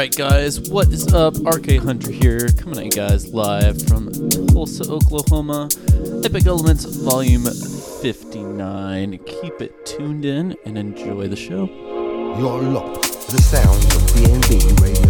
Alright, guys, what is up? RK Hunter here, coming at you guys live from Tulsa, Oklahoma. Epic Elements Volume 59. Keep it tuned in and enjoy the show. You're locked to the sounds of DNBRadio.com.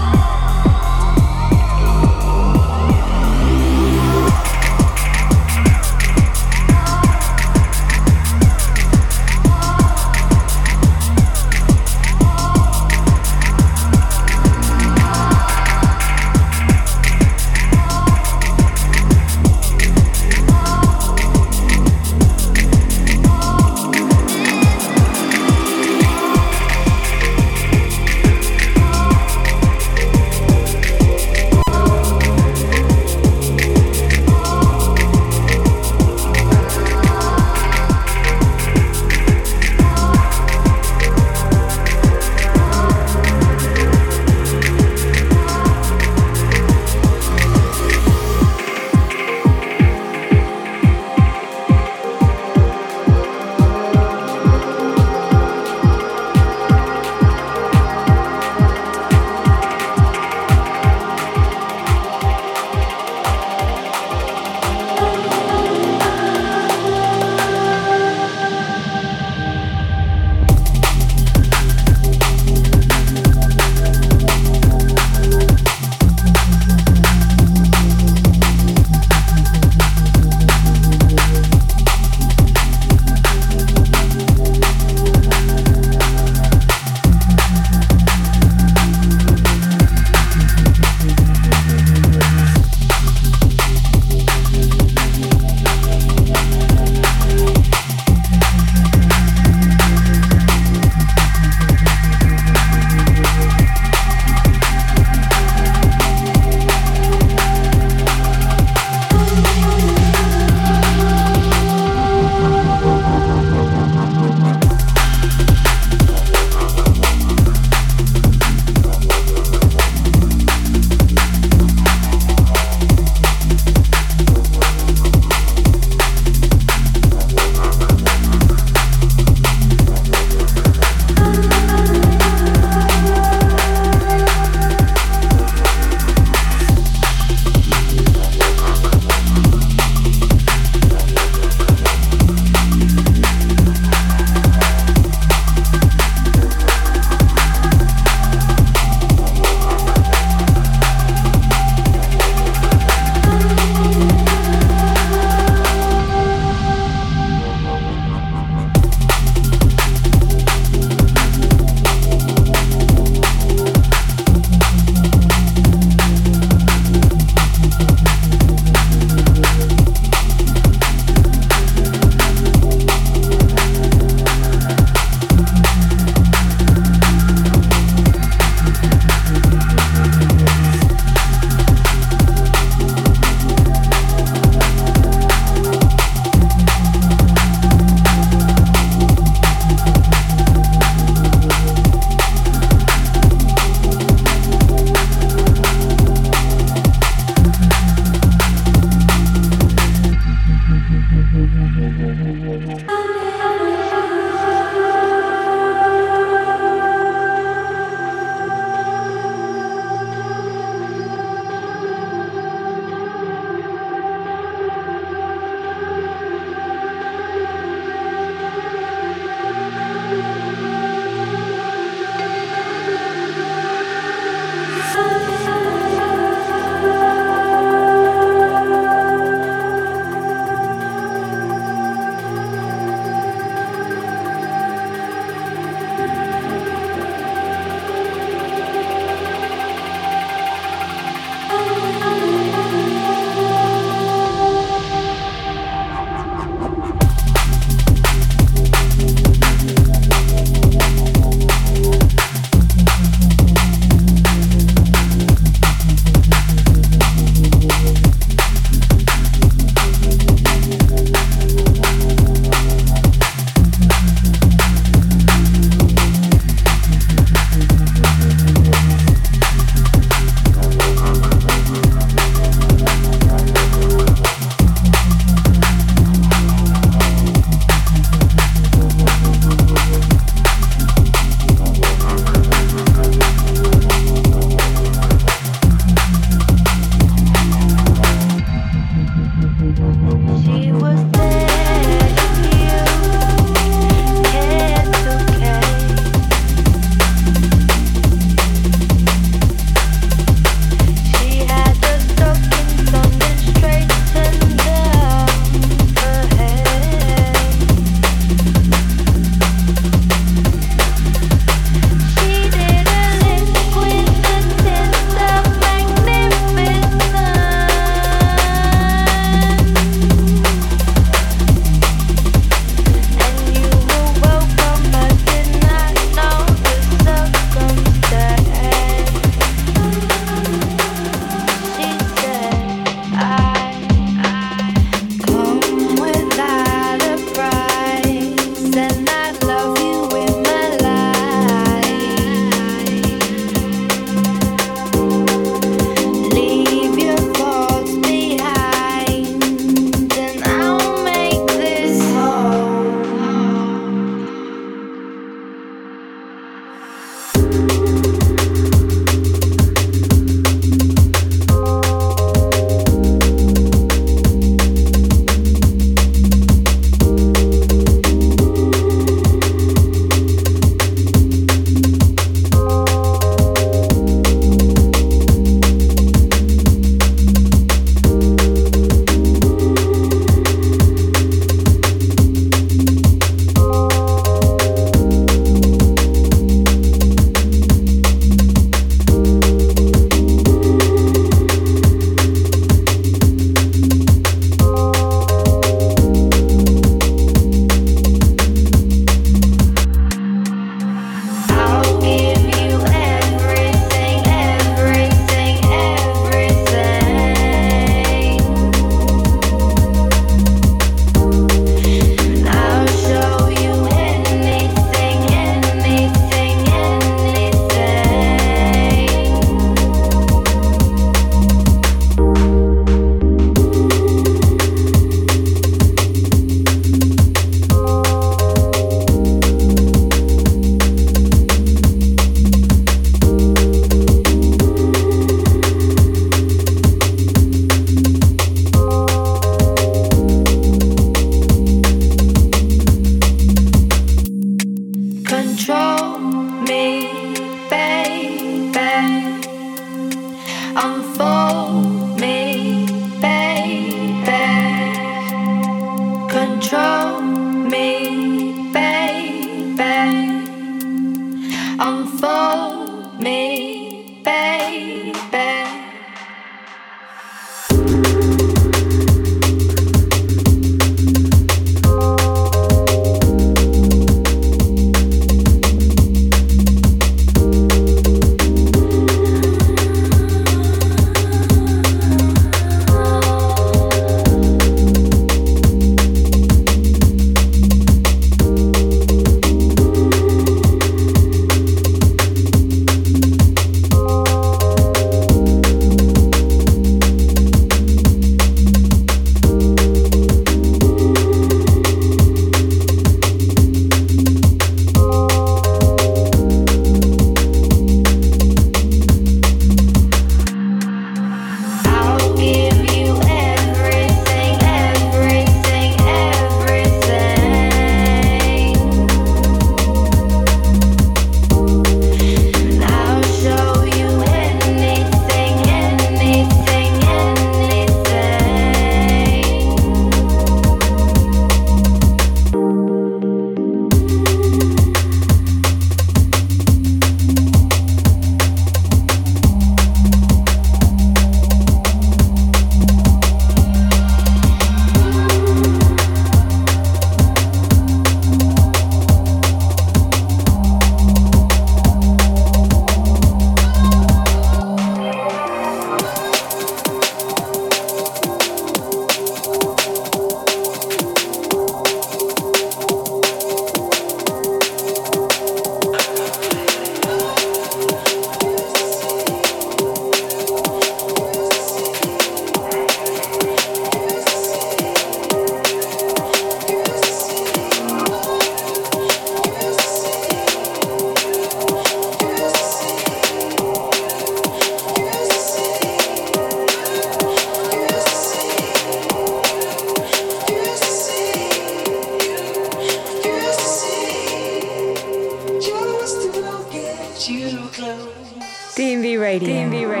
Radio. DNB Radio.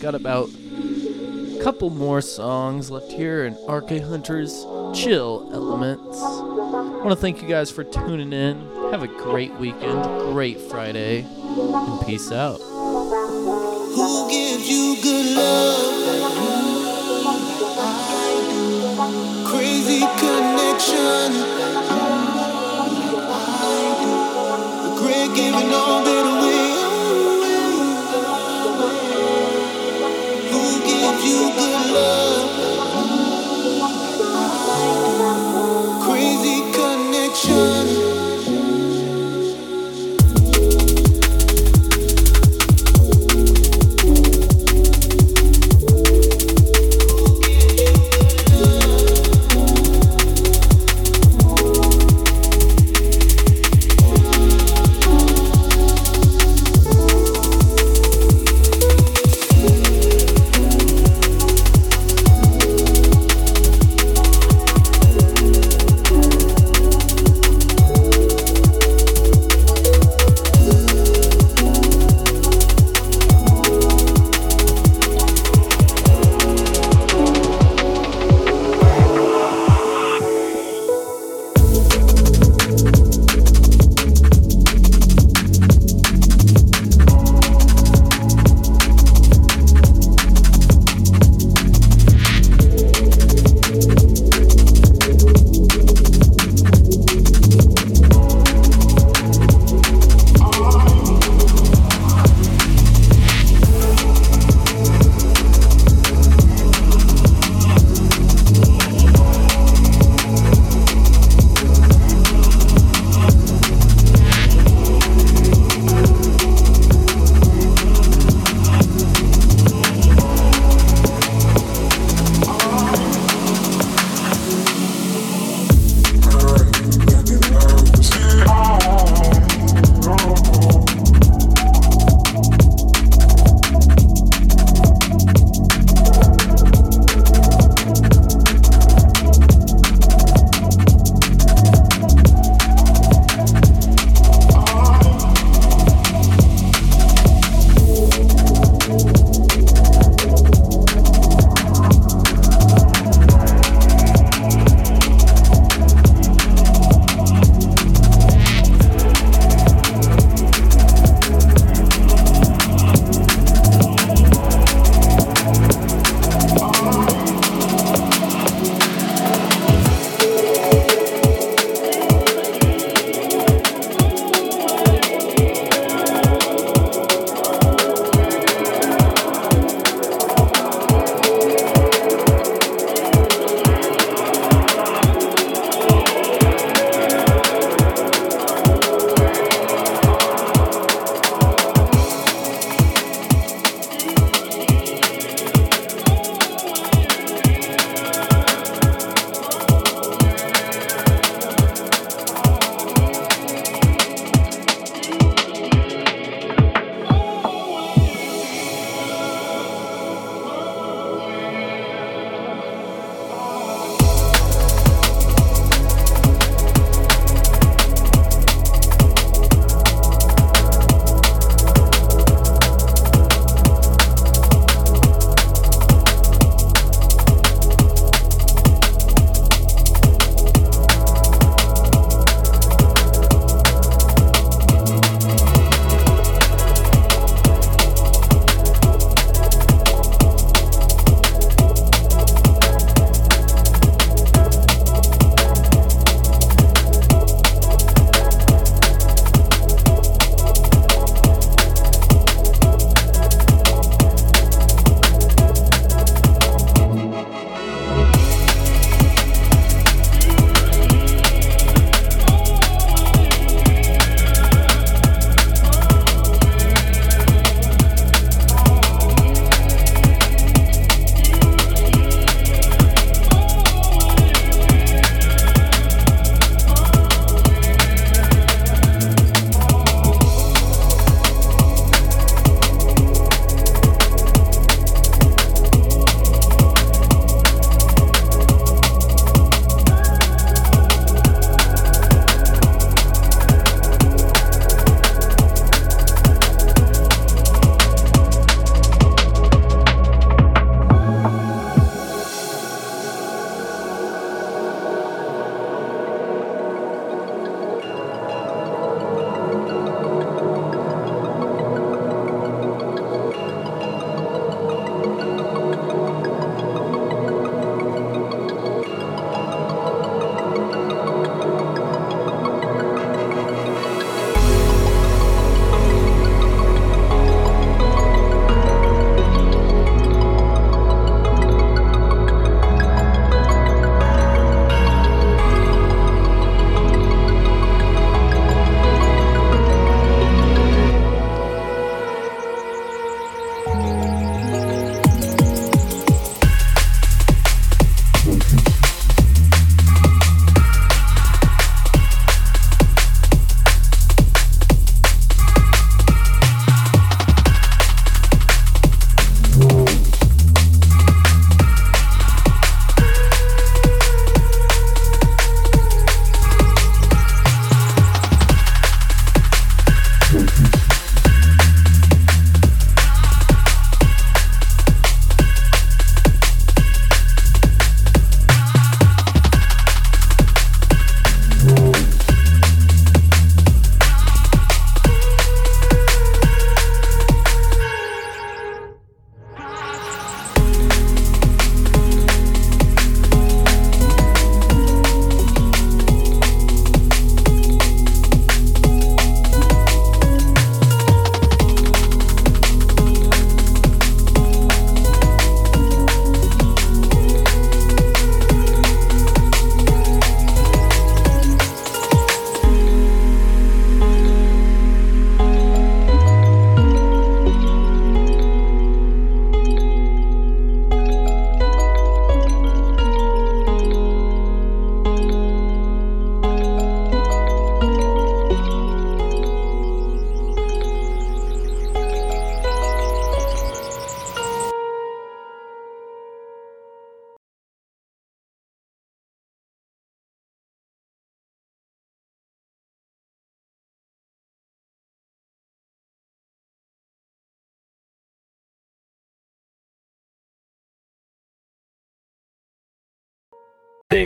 Got about a couple more songs left here in RK Hunter's Chill Elements. I want to thank you guys for tuning in. Have a great weekend, great Friday, and peace out. Good love.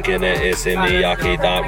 That it's in Miyake, that